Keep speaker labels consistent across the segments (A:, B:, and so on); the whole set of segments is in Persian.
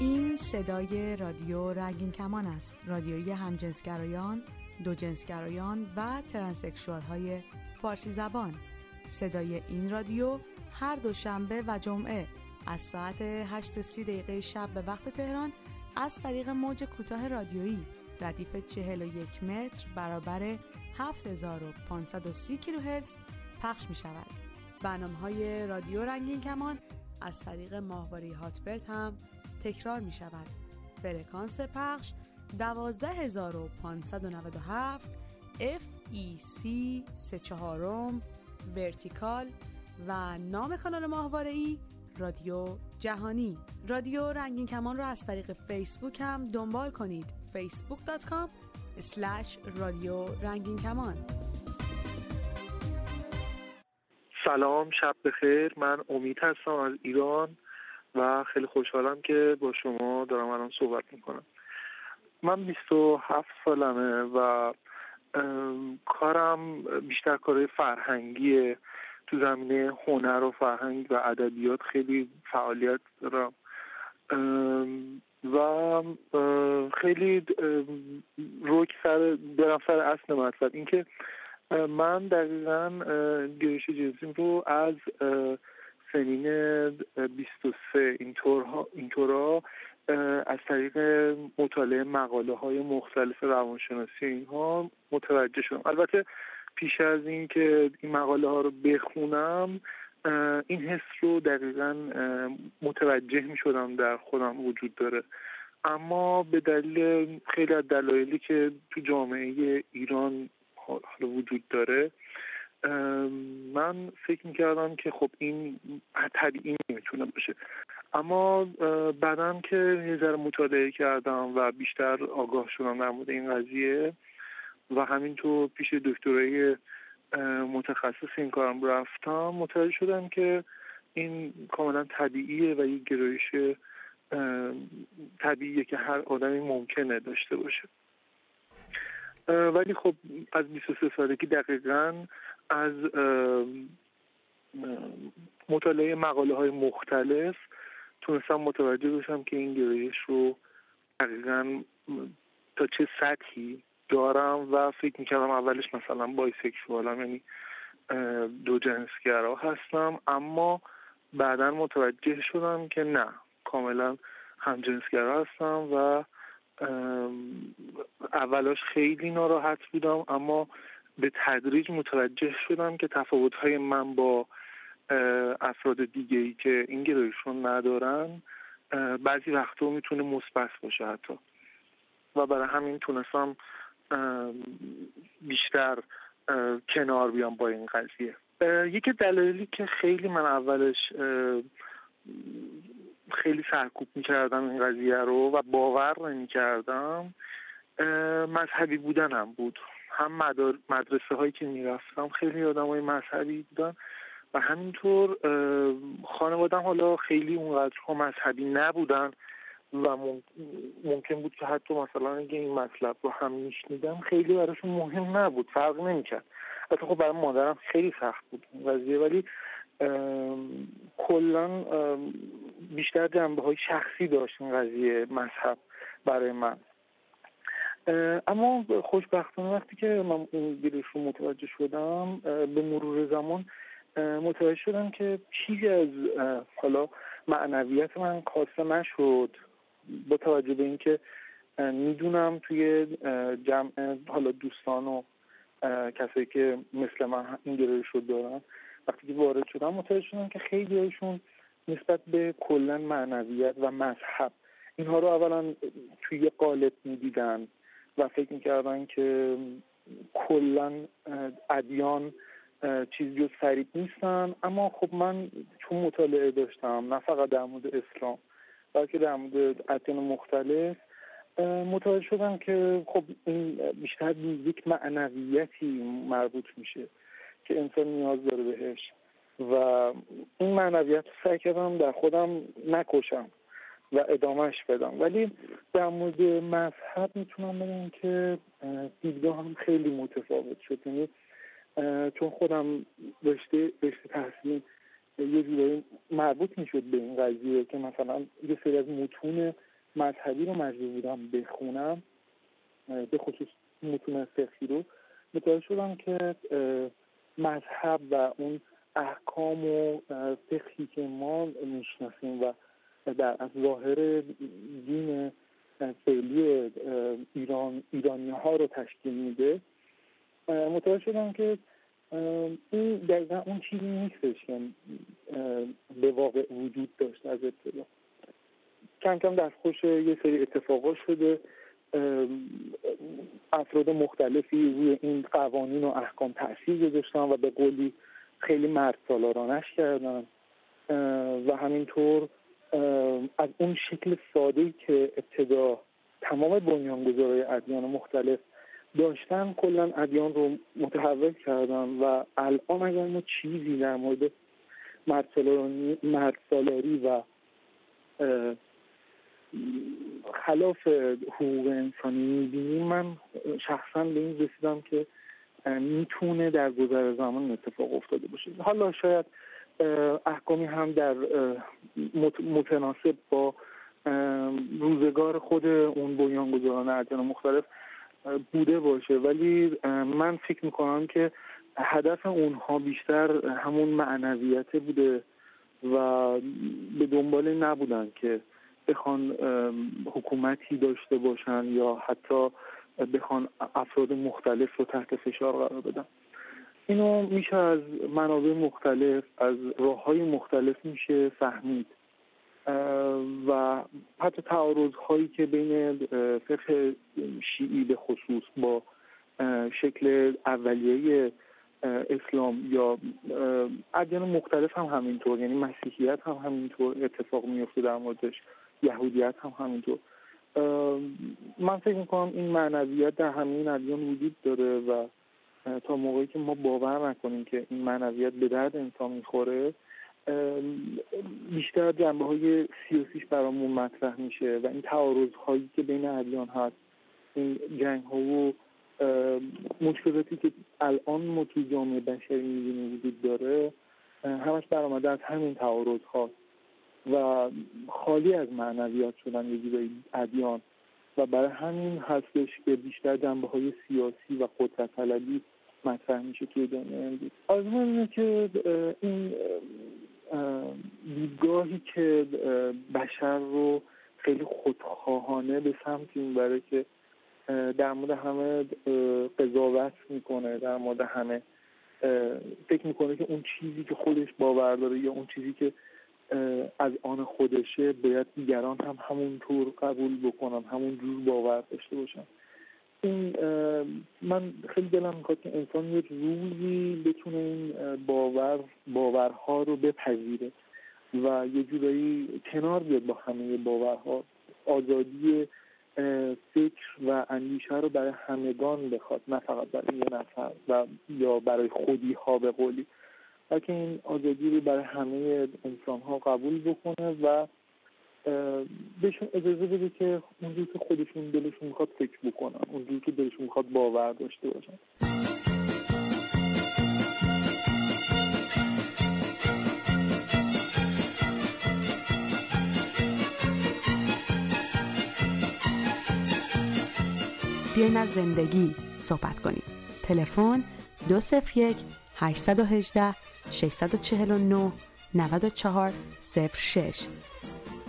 A: این صدای رادیو رنگین کمان است رادیوی همجنسگرایان دو جنسگرایان و ترنسکشوال های فارسی زبان صدای این رادیو هر دو شنبه و جمعه از ساعت 8 سی دقیقه شب به وقت تهران از طریق موج کوتاه رادیویی ردیف 41 متر برابر 7530 کیلوهرتز پخش می شود. برنامه های رادیو رنگین کمان از طریق ماهواره هاتبرد هم تکرار می شود. فرکانس پخش 12597 FEC 34 vertical و نام کانال ماهواره ای رادیو جهانی. رادیو رنگین کمان را از طریق فیسبوک هم دنبال کنید. facebook.com رادیو رنگین کمان.
B: سلام شب بخیر. من امید هستم از ایران. و خیلی خوشحالم که با شما دارم الان صحبت می‌کنم. من 27 سالمه و کارم بیشتر کارهای فرهنگیه. تو زمینه هنر و فرهنگ و ادبیات خیلی فعالیت دارم. و خیلی روک سر برم سر اصل مطلب. اینکه من دقیقا گرایش جنسیم رو از سنین 23 اینطور اینطورا از طریق مطالعه مقاله های مختلف روانشناسی اینها متوجه شدم. البته پیش از اینکه این مقاله ها رو بخونم این حس رو دقیقا متوجه می شدم در خودم وجود داره. اما به دلیل خیلی از دلایلی که تو جامعه ایران حالا وجود داره من فکر می‌کردم که خب این طبیعی نمی‌تونه باشه. اما بعدم که یه ذره مطالعه کردم و بیشتر آگاه شدم در مورد این قضیه و همینطور پیش دکترای متخصص این کارم رفتم متوجه شدم که این کاملا طبیعیه و یک گرایش طبیعیه که هر آدمی ممکنه داشته باشه. ولی خب از 23 سالگی دقیقا از مطالعه مقاله های مختلف تونستم متوجه بشم که این گرایش رو دقیقا تا چه سطحی دارم و فکر می‌کردم اولش مثلا بایسکشوالم یعنی دو جنسگرا هستم اما بعدا متوجه شدم که نه کاملا همجنسگرا هستم و اولاش خیلی ناراحت بودم اما به تدریج متوجه شدم که تفاوتهای من با افراد دیگه ای که این گرایش رو ندارن بعضی وقتا می‌تونه مثبت باشه حتی. و برای همین تونستم بیشتر کنار بیام با این قضیه. یکی دلایلی که خیلی من اولش خیلی سرکوب می‌کردم این قضیه رو و باور نمی‌کردم مذهبی بودنم بود. هم مدرسه هایی که می‌رفتم خیلی آدم های مذهبی بودن و همینطور خانوادم حالا خیلی اونقدر مذهبی نبودن و ممکن بود که حتی مثلا اگه این مطلب رو هم میشنیدم خیلی براشون مهم نبود فرق نمی‌کرد. حتی خب برای مادرم خیلی سخت بود قضیه ولی کلا بیشتر جنبه های شخصی داشت این قضیه مذهب برای من. اما خوشبختانه وقتی که من این گیرش رو متوجه شدم به مرور زمان متوجه شدم که چیزی از حالا معنویت من کاسته نشد. با توجه به اینکه می‌دونم توی جمع حالا دوستان و کسایی که مثل من این گرایش رو دارن وقتی که وارد شدم متوجه شدم که خیلی هایشون نسبت به کلا معنویت و مذهب اینها رو اولا توی قالب می‌دیدن. و فکر می‌کردن که کلا ادیان چیزی جز فرید نیستن. اما خب من چون مطالعه داشتم نه فقط در مورد اسلام بلکه در مورد ادیان مختلف متوجه شدم که خب این بیشتر یک معنویتی مربوط میشه که انسان نیاز داره بهش. و این معنویت رو سعی کردم در خودم نکشم. و ادامهش بدم. ولی در مورد مذهب می‌تونم بگم که دیدگاه هم خیلی متفاوت شد. یعنی چون خودم رشته رشته تحصیل یه جورایی مربوط می‌شد به این قضیه که مثلا یه سری از متون مذهبی رو مجبور بودم بخونم به خصوص متون فقهی رو. متوجه شدم که مذهب و اون احکام و فقهی که ما می‌شناسیم و در از ظاهر دین فعلی ایران ایرانی ها رو تشکیل میده. متوجه شدم که این دقیقا اون چیزی نیستش که به واقع وجود داشت از ابتدا. کم کم در خوش یه سری اتفاقات شده افراد مختلفی روی این قوانین و احکام تاثیر گذاشتن و به قولی خیلی مرد سالارانش کردن و همینطور از اون شکل ساده که ابتدا تمام بنیانگذارای ادیان مختلف داشتن کلا ادیان رو متحول کردن و الان اگر ما چیزی در مورد مرد سالاری و خلاف حقوق انسانی می‌بینیم من شخصا به این رسیدم که می‌تونه در گذر زمان اتفاق افتاده باشه. حالا شاید احکامی هم در متناسب با روزگار خود اون بنیانگذاران ادیان مختلف بوده باشه. ولی من فکر می‌کنم که هدف اونها بیشتر همون معنویت بوده و به دنبال نبودن که بخوان حکومتی داشته باشن یا حتی بخوان افراد مختلف رو تحت فشار قرار بدن. اینو میشه از منابع مختلف از راه های مختلف میشه فهمید. و حتی تعارض هایی که بین فقه شیعی به خصوص با شکل اولیه اسلام یا ادیان مختلف هم همینطور یعنی مسیحیت هم همینطور اتفاق میفته در موردش یهودیت هم همینطور. من فکر می‌کنم این معنویت در همین ادیان وجود داره و تا موقعی که ما باور نکنیم که این معنویت به درد انسان می‌خوره بیشتر جنبه های سیاسیش برامون مطرح میشه و این تعارض هایی که بین ادیان هست این جنگ ها و مشکلاتی که الان ما توی جامعه بشری می‌بینیم وجود داره همش برآمده از همین تعارض هاست و خالی از معنویات شدن یه جورایی ادیان. و برای همین هستش که بیشتر جنبه های سیاسی و قدرت طلبی مطرح میشه توی دنیا امروز. آزمان اینه که این دیدگاهی که بشر رو خیلی خودخواهانه به سمت می‌بره که در مورد همه قضاوت می‌کنه در مورد همه فکر می‌کنه که اون چیزی که خودش باور داره یا اون چیزی که از آن خودشه باید دیگران هم همونطور قبول بکنن همون جور باور داشته باشن. این من خیلی دلم می‌خواد که انسان یه روزی بتونه این باور باورها رو بپذیره و یه جورایی کنار بیاد با همه باورها. آزادی فکر و اندیشه رو برای همگان بخواد نه فقط برای یه نفر و یا برای خودی ها به قولی. بلکه این آزادی رو برای همه انسان ها قبول بکنه و بهشون اجازه بده که اونجور که خودشون دلشون می‌خواد فکر بکنن اونجور که دلشون می‌خواد باور داشته باشن.
A: بیاین از زندگی صحبت کنیم. تلفن 201 818 649 94 06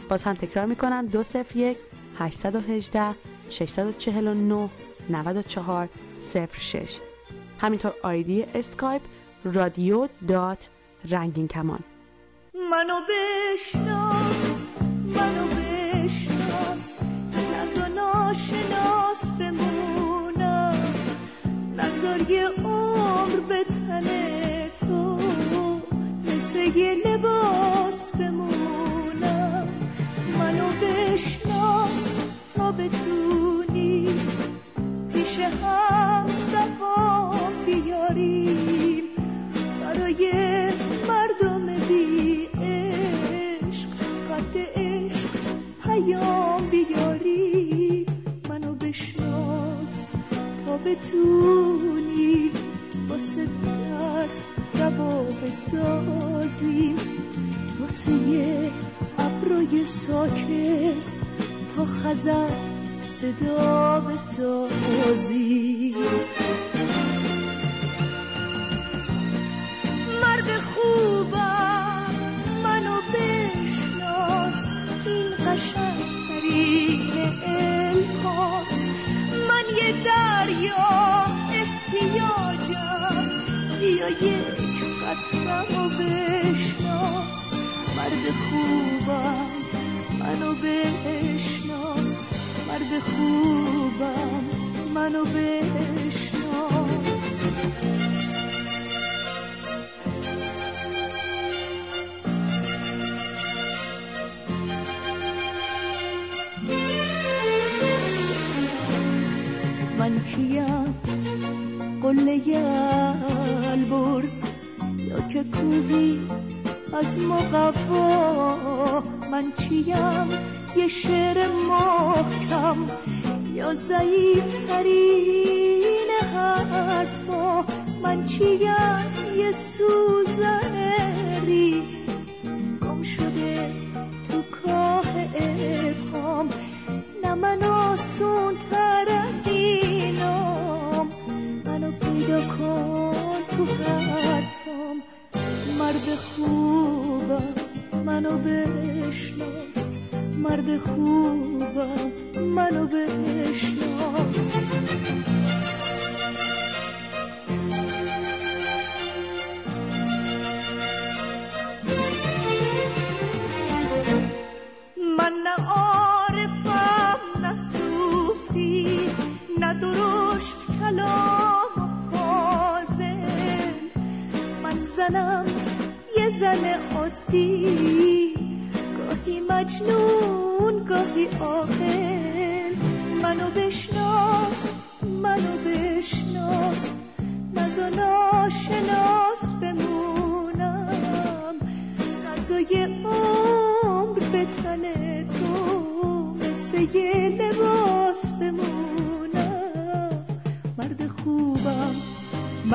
A: باز هم تکرار می‌کنم 201 818 649 94 06 همینطور ID اسکایپ رادیو dot رنگین کمان.
C: منو بشناس منو بشناس. قشنگ ترین الهاس من یه دریا احتیاجم. بیا یک قطرم و بشناس. مرد خوبم. منو بشناس. مرد خوبم. منو بشناس. کیم قله البرز. یا که کوهی از مقوا من چیم؟ یه شعر محکم یا ضعیف ترین حرفا. من چیم؟ یه سوزن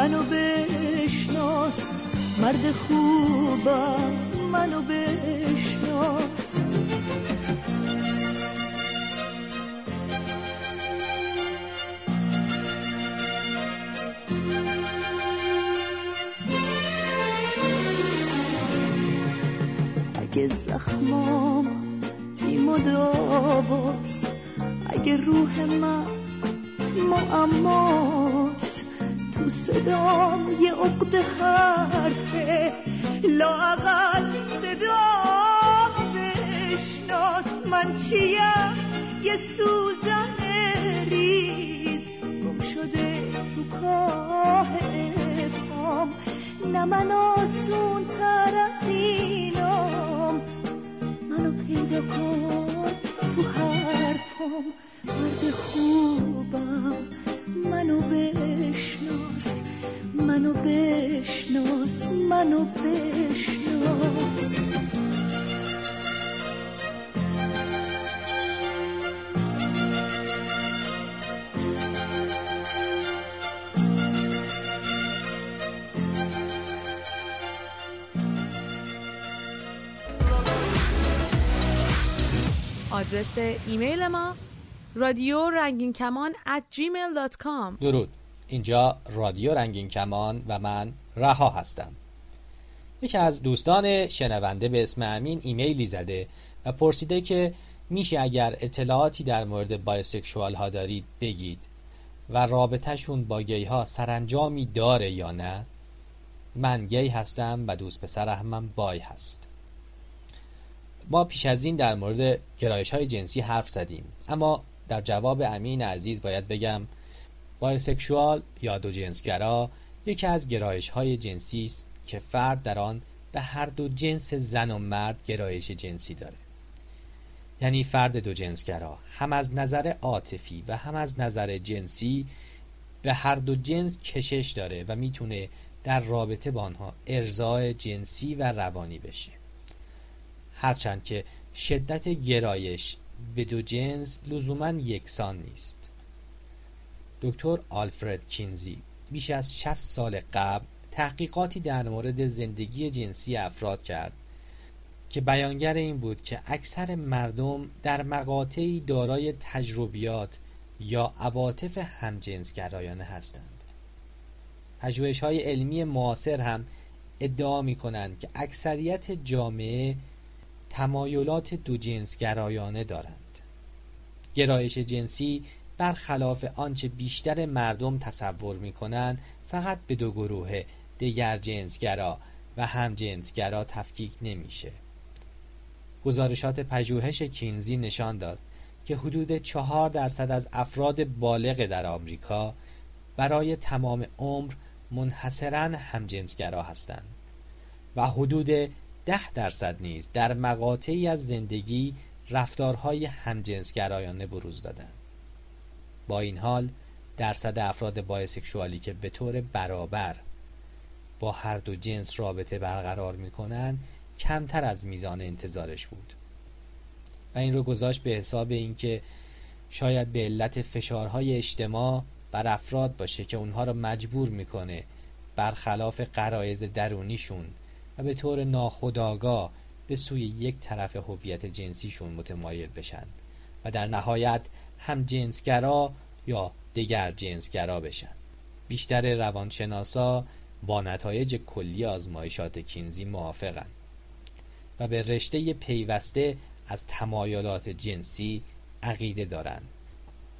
C: منو بشناس مرد خوبم منو بشناس. اگه زخمام بی مداواست اگه روح من معماست صدام یه عقد حرفه لاقل صدا بشناس من چیم یه سوزن
A: آدرس ایمیل ما رادیو رنگین کمان at gmail.com
D: درود. اینجا رادیو رنگین کمان و من رها هستم. یکی از دوستان شنونده به اسم امین ایمیلی زده و پرسیده که میشه اگر اطلاعاتی در مورد bisexual ها دارید بگید و رابطهشون با گی ها سرانجامی داره یا نه؟ من گی هستم و دوست پسرم هم bi هست. ما پیش از این در مورد گرایش های جنسی حرف زدیم. اما در جواب امین عزیز باید بگم بایسکشوال یا دو جنسگرا یکی از گرایش های جنسی است که فرد در آن به هر دو جنس زن و مرد گرایش جنسی داره. یعنی فرد دو جنسگرا هم از نظر عاطفی و هم از نظر جنسی به هر دو جنس کشش داره و می‌تونه در رابطه با آنها ارضاء جنسی و روانی بشه. هرچند که شدت گرایش به دو جنس لزوما یکسان نیست. دکتر آلفرد کینزی بیش از 60 سال قبل تحقیقاتی در مورد زندگی جنسی افراد کرد که بیانگر این بود که اکثر مردم در مقاطعی دارای تجربیات یا عواطف همجنسگرایانه هستند. پژوهش های علمی معاصر هم ادعا می کنند که اکثریت جامعه تمایلات دو جنسگرایانه دارند گرایش جنسی برخلاف آنچه بیشتر مردم تصور می کنند فقط به دو گروه دیگر جنسگرا و هم جنسگرا تفکیک نمیشه. گزارشات پژوهش کینزی نشان داد که حدود چهار درصد از افراد بالغ در آمریکا برای تمام عمر منحصرا همجنسگرا هستند و حدود ده درصد نیز در مقاطعی از زندگی رفتارهای همجنسگرایانه بروز دادند. با این حال درصد افراد بایسکشوالی که به طور برابر با هر دو جنس رابطه برقرار می‌کنن کمتر از میزان انتظارش بود. و این رو گذاشت به حساب اینکه شاید به علت فشارهای اجتماع بر افراد باشه که اونها رو مجبور می‌کنه برخلاف قرایز درونیشون و به طور ناخودآگاه به سوی یک طرف هویت جنسیشون متمایل بشن و در نهایت هم جنسگرا یا دگر جنسگرا بشن. بیشتر روانشناسا با نتایج کلی آزمایشات کینزی موافقن و به رشته پیوسته از تمایلات جنسی عقیده دارند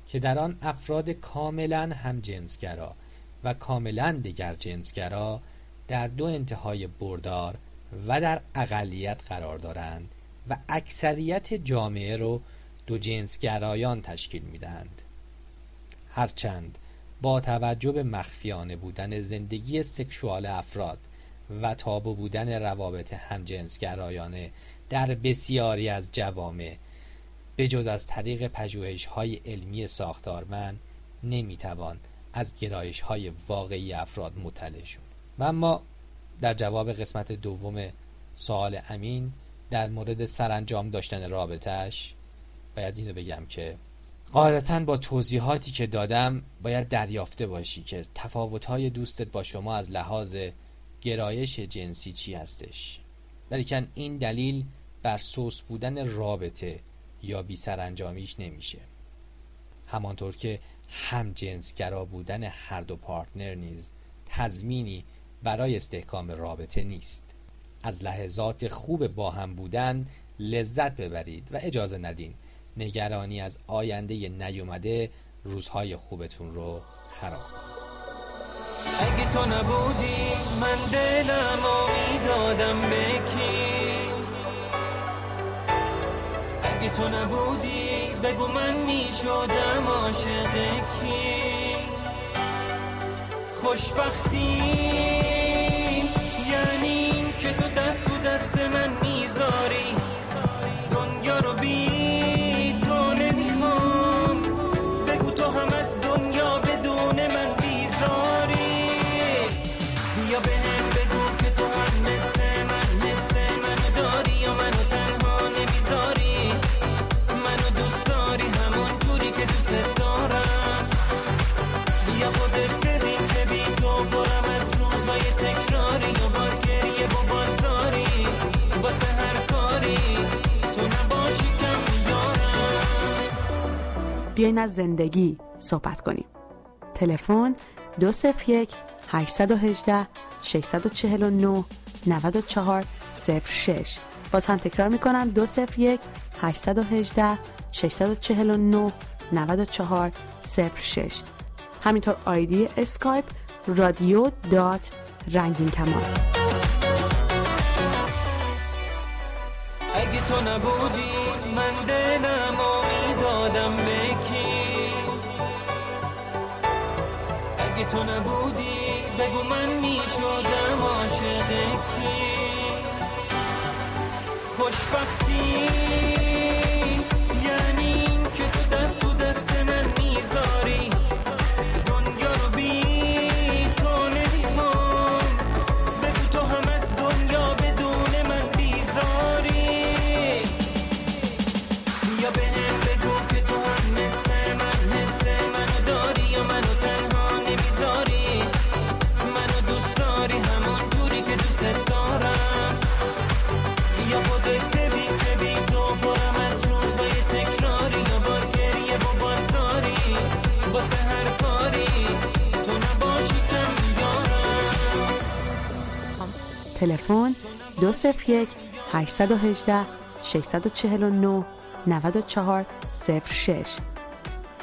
D: که در آن افراد کاملا هم جنسگرا و کاملا دیگر جنسگرا در دو انتهای بردار و در اقلیت قرار دارند و اکثریت جامعه رو دو جنسگرایان تشکیل می‌دهند. هرچند با توجه به مخفیانه بودن زندگی سکشوال افراد و تابو بودن روابط همجنسگرایانه در بسیاری از جوامع به جز از طریق پژوهش های علمی ساختارمند نمی‌توان از گرایش های واقعی افراد مطلع شد. و اما در جواب قسمت دوم سوال امین در مورد سرانجام داشتن رابطهش باید اینو بگم که قاعدتا با توضیحاتی که دادم باید دریافته باشی که تفاوتهای دوستت با شما از لحاظ گرایش جنسی چی هستش. ولیکن این دلیل بر سوس بودن رابطه یا بی سرانجامیش نمیشه. همانطور که هم جنسگرا بودن هر دو پارتنر نیز تضمینی برای استحکام رابطه نیست. از لحظات خوب با هم بودن لذت ببرید و اجازه ندین نگرانی از آینده نیومده روزهای خوبتون رو خراب
E: اگه تو نبودی من دلم می‌دادم به کی؟ اگه تو نبودی بگو من می‌شدم عاشق کی؟ خوشبختی یعنی که تو
A: بیاین از زندگی صحبت کنیم. تلفن 201 818 649 94 06 باز هم تکرار می‌کنم 201 818 649 94 06 همینطور ID اسکایپ رادیو dot رنگین کمان.
E: اگه تو نبودی من تو نبودی؟ بگو من می‌شدم عاشق کی؟ خوشبختی یعنی که تو
A: 201 818 649 94 06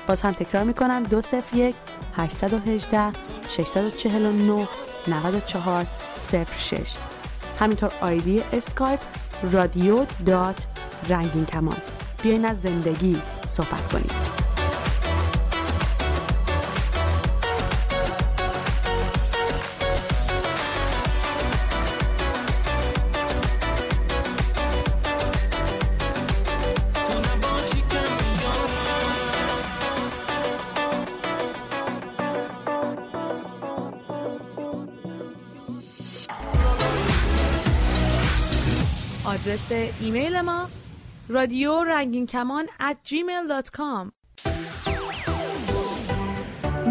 A: باز هم تکرار می‌کنم 201 818 649 94 06 همینطور ID اسکایپ رادیو dot رنگین کمان بیاین از زندگی صحبت کنیم. آدرس ایمیل ما رادیو رنگین کمان at gmail.com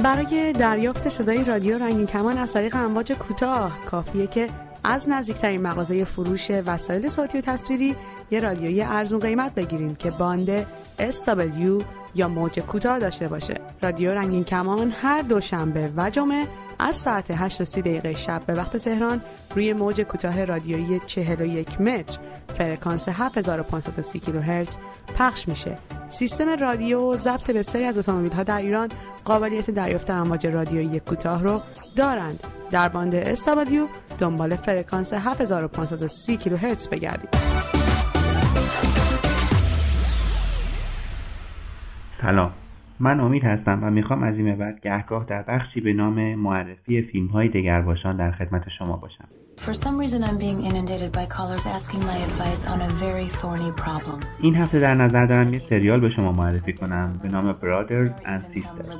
A: برای دریافت صدای رادیو رنگین کمان از طریق امواج کوتاه کافیه که از نزدیکترین مغازه فروش وسایل صوتی و تصویری یه رادیوی ارزون قیمت بگیریم که باند SW یا موج کوتاه داشته باشه. رادیو رنگین کمان هر دوشنبه و جمعه از ساعت 8 و 30 دقیقه شب به وقت تهران روی موج کوتاه رادیویی 41 متر فرکانس 7530 کیلوهرتز پخش میشه. سیستم رادیو و ضبط بسیاری از اتومبیل ها در ایران قابلیت دریافت امواج رادیویی کوتاه رو دارند. در باند SW دنبال فرکانس 7530 کیلوهرتز بگردید.
F: سلام من امید هستم و می‌خوام از این به بعد گهگاه در بخشی به نام معرفی فیلم های دگرباشان در خدمت شما باشم.
G: For some reason, I'm being inundated by callers asking my advice on a very thorny problem.
F: این هفته در نظر دارم یه سریال به شما معرفی کنم به نام Brothers and Sisters.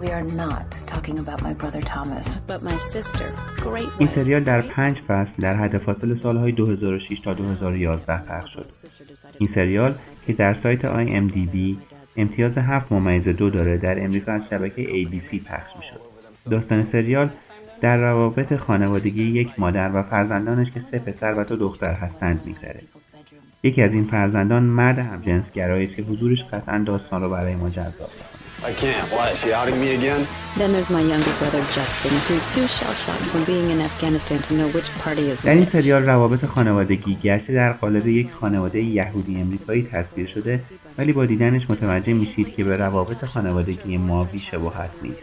G: We are not talking about my brother Thomas. But my sister. Great
F: این سریال در پنج فصل در حد فاصل سالهای 2006 تا 2011 پخش شد این سریال که در سایت IMDb امتیاز 7 ممیز دو داره در امریکا از شبکه ABC پخش می شد داستان سریال در روابط خانوادگی یک مادر و فرزندانش که سه پسر و دو دختر هستند میگذره یکی از این فرزندان مرد همجنسگرایی که حضورش قطعا داستان رو برای ما جذاب.
H: I can't. Why? Is she outing me again?
G: Then there's my younger brother Justin, who's too shell shocked from being in Afghanistan to know which party is
F: در این
G: which.
F: سریال روابط خانوادگی گرچه در قالب یک خانواده یهودی امریکایی تصویر شده ولی با دیدنش متوجه میشید که به روابط خانوادگی ما بیشباهت نیست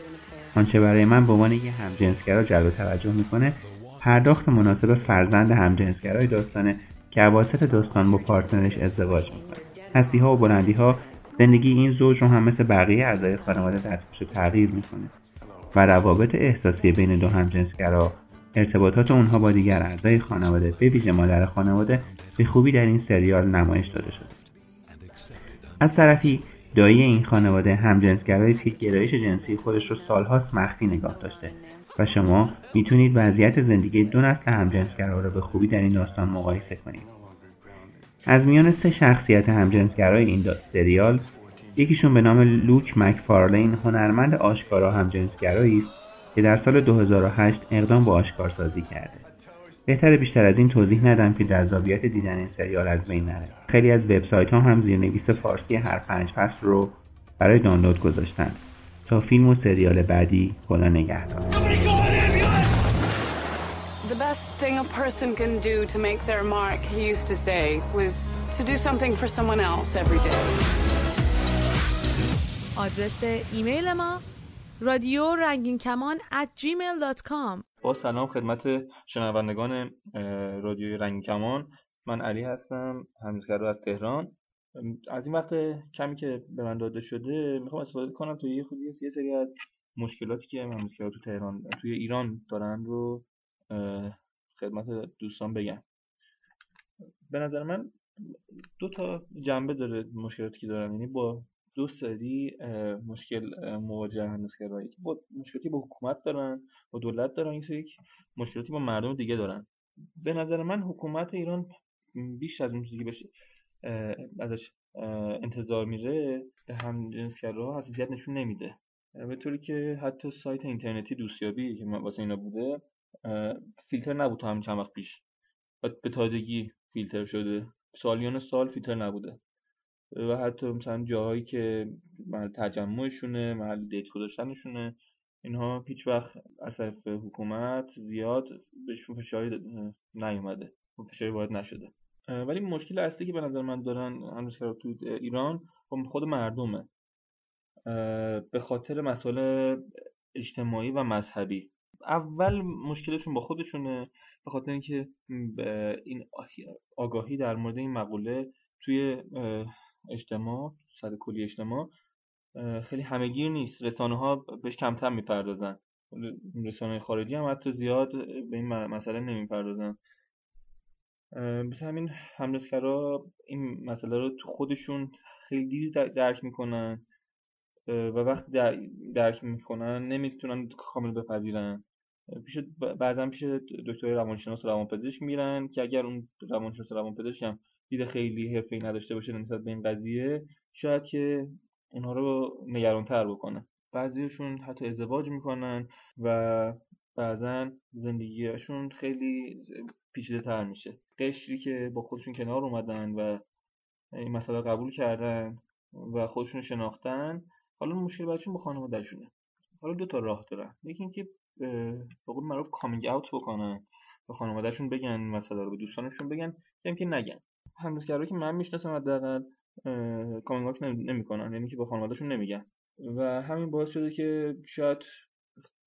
F: آنچه برای من به عنوان یک همجنسگرا جلب توجه می‌کنه پرداخت مناسب فرزند همجنسگرای داستانه که اواسط داستان با پارتنرش ازدواج می‌کنه هستیها و بلندیها زندگی این زوج رو هم مثل بقیه اعضای خانواده دستخوش تغییر می‌کنه و روابط احساسی بین دو همجنسگرا ارتباطات اونها با دیگر اعضای خانواده به ویژه مادر خانواده به خوبی در این سریال نمایش داده شده. از طرفی دایی این خانواده که گرایش جنسی خودش رو سالهاست مخفی نگاه داشته و شما می‌تونید وضعیت زندگی دو نسل همجنسگرا رو به خوبی در این داستان مقایسه کنید. از میان سه شخصیت همجنسگرای این سریال یکیشون به نام لوک مکفارلین هنرمند آشکارا همجنسگرایی است که در سال 2008 اقدام به آشکارسازی کرده. بهتر بیشتر از این توضیح ندم که جذابیت دیدن این سریال از بین نره. خیلی از وبسایت ها هم زیرنویس فارسی هر پنج فصل رو برای دانلود گذاشتن. تا فیلم و سریال بعدی خدا نگهدار.
I: Best thing a person can do to make their mark, he used to say, was to do something for someone else every day.
A: آدرس ایمیل ما رادیو رنگین کمان at gmail.com
J: با سلام خدمت شنوندگان اه، رادیوی رنگین کمان. من علی هستم همزگرا از تهران. از این وقت کمی که به من داده شده می‌خوام استفاده کنم تا یه خودی یه سری از مشکلاتی که همزگرا تو تهران توی ایران دارن رو خدمت دوستان بگم. به نظر من دو تا جنبه داره مشکلاتی که دارن یعنی با دو سری مشکل مواجه همزگرا یکی با مشکلاتی با حکومت دارن با دولت دارن این سری مشکلاتی با مردم دیگه دارن. به نظر من حکومت ایران بیش از اون چیزی که بشه ازش انتظار میره به همجنسگراها حساسیت نشون نمیده. به طوری که حتی سایت اینترنتی دوستیابی که واسه اینا بوده فیلتر نبود تا همین چند وقت پیش. به تازگی فیلتر شده. سالیان سال فیلتر نبوده. و حتی مثلا جاهایی که محل تجمعشونه محل دیت گذاشتنشونه اینها هیچ وقت از طرف حکومت زیاد بهشون فشاری نیومده. فشاری وارد نشده. ولی مشکل اصلی که به نظر من دارن هنوز تو ایران خب خود مردمه. به خاطر مسائل اجتماعی و مذهبی. اول مشکلشون با خودشونه به خاطر اینکه این آگاهی در مورد این مقوله توی اجتماع سر کلی اجتماع خیلی همگیر نیست. رسانه ها بهش کمتر می‌پردازن. رسانه خارجی هم حتی زیاد به این مسئله نمی‌پردازن. بس همین همرسکرا این مسئله رو تو خودشون خیلی دیر درک می‌کنن و وقتی درک می‌کنن نمی‌تونن کامل بپذیرن. پیش بعضا پیش دکتر روانشناس روانپزشک میرن که اگر اون روانشناس روانپزشک هم دید خیلی حرفه‌ای نداشته باشه نسبت به این قضیه شاید که اونها رو نگرانتر بکنه. بعضیشون حتی ازدواج می‌کنن و بعضا زندگیشون خیلی پیچیده تر میشه. قشری که با خودشون کنار اومدن و این مسئله قبول کردن و خودشون شناختن حالا مشکل برایشون با خانوادهشونه. حالا دو تا راه دارن. یکی اینکه به قول معروف کامینگ اوت بکنن به خانوادهشون بگن مسئله رو به دوستانشون بگن که که نگن. هنوزگرایی که من می‌شناسم حداقل کامینگ اوت نمی‌کنن یعنی که به خانوادهشون نمیگن. و همین باعث شده که شاید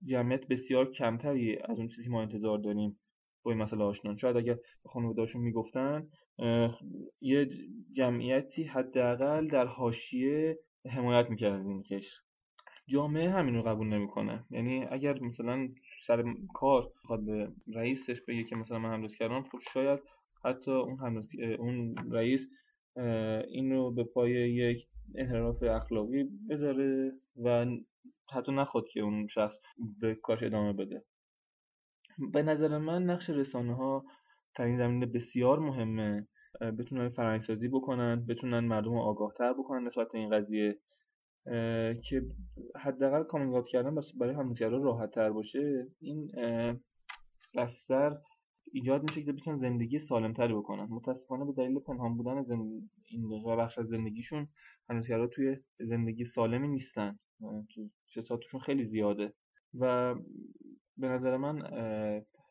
J: جمعیت بسیار کمتری از اون چیزی ما انتظار داریم با این مسئله آشنان شاید اگر خانوادهشون می‌گفتن یه جمعیتی حداقل در حاشیه حمایت می‌کرد از این قشر جامعه همین رو قبول نمی‌کنه. یعنی اگر مثلا سر کار بخواد به رئیسش بگه که مثلا من همراز کردم خب شاید حتی اون اون رئیس این رو به پای یک انحراف اخلاقی بذاره و حتی نخواد که اون شخص به کارش ادامه بده. به نظر من نقش رسانه ها در این زمینه بسیار مهمه. بتونن فرهنگسازی بکنن بتونن مردم رو آگاه تر بکنن نسبت این قضیه. که حداقل کامینگ کردن برای همدیگرها راحت تر باشه این بستر ایجاد میشه که بتونن زندگی سالم تری بکنن. متاسفانه به دلیل پنهان بودن زند... این بخش از زندگیشون همدیگرها توی زندگی سالمی نیستن. تو خیلی زیاده. و به نظر من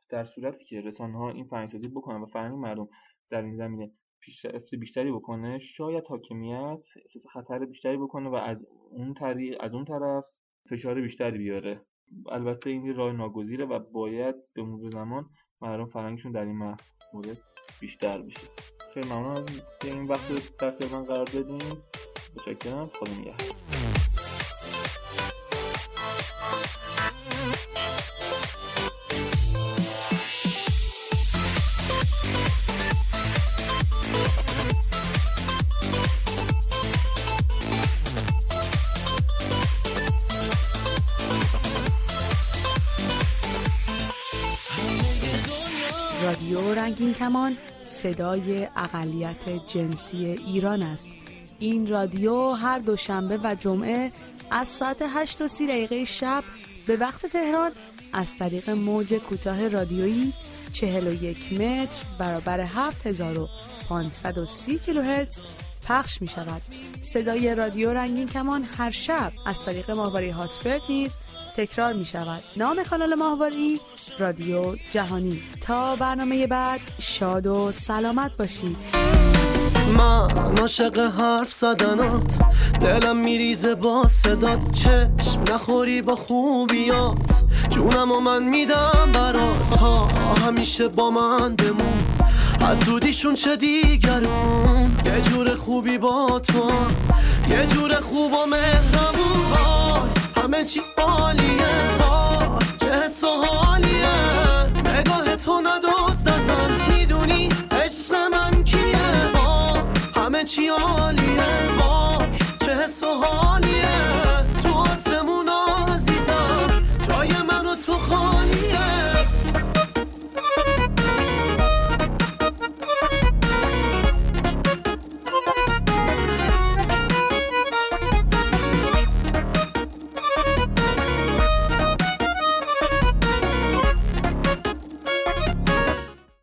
J: در صورتی که رسانه ها این فرهنگسازی بکنن و فرهنگ مردم در این زمینه پیشرفت بیشتری بکنه. شاید حاکمیت احساس خطر بیشتری بکنه و از اون طریق از اون طرف فشار بیشتری بیاره. البته این راه ناگزیره و باید به مرور زمان مردم فرهنگشون در این مورد بیشتر بشه. خیلی ممنون از این وقت در من قرار دادیم متشکرم. خدا نگهدار.
A: رنگین کمان صدای اقلیت جنسی ایران است. این رادیو هر دوشنبه و جمعه از ساعت 8 و 30 دقیقه شب به وقت تهران از طریق موج کوتاه رادیویی 41 متر برابر 7530 کیلوهرتز پخش می شود صدای رادیو رنگین کمان هر شب از طریق ماهواره هاتبرد نیز تکرار می شود نام کانال ماهواری رادیو جهانی. تا برنامه بعد شاد و سلامت باشید.
K: من عاشق حرف زدنات. دلم میریزه با صدات چشم. نخوری با خوبیات. جونم و من میدم برات. ها همیشه با من بمون. حسودیشون چه دیگرون؟ یه جور خوبی با تو یه جور خوب و مهربون همه چی عالیه چه حس و حالیه. نگاه تو ندوز نزن می‌دونی عشق من کیه با؟ همه چی عالیه با چه حس و حالیه.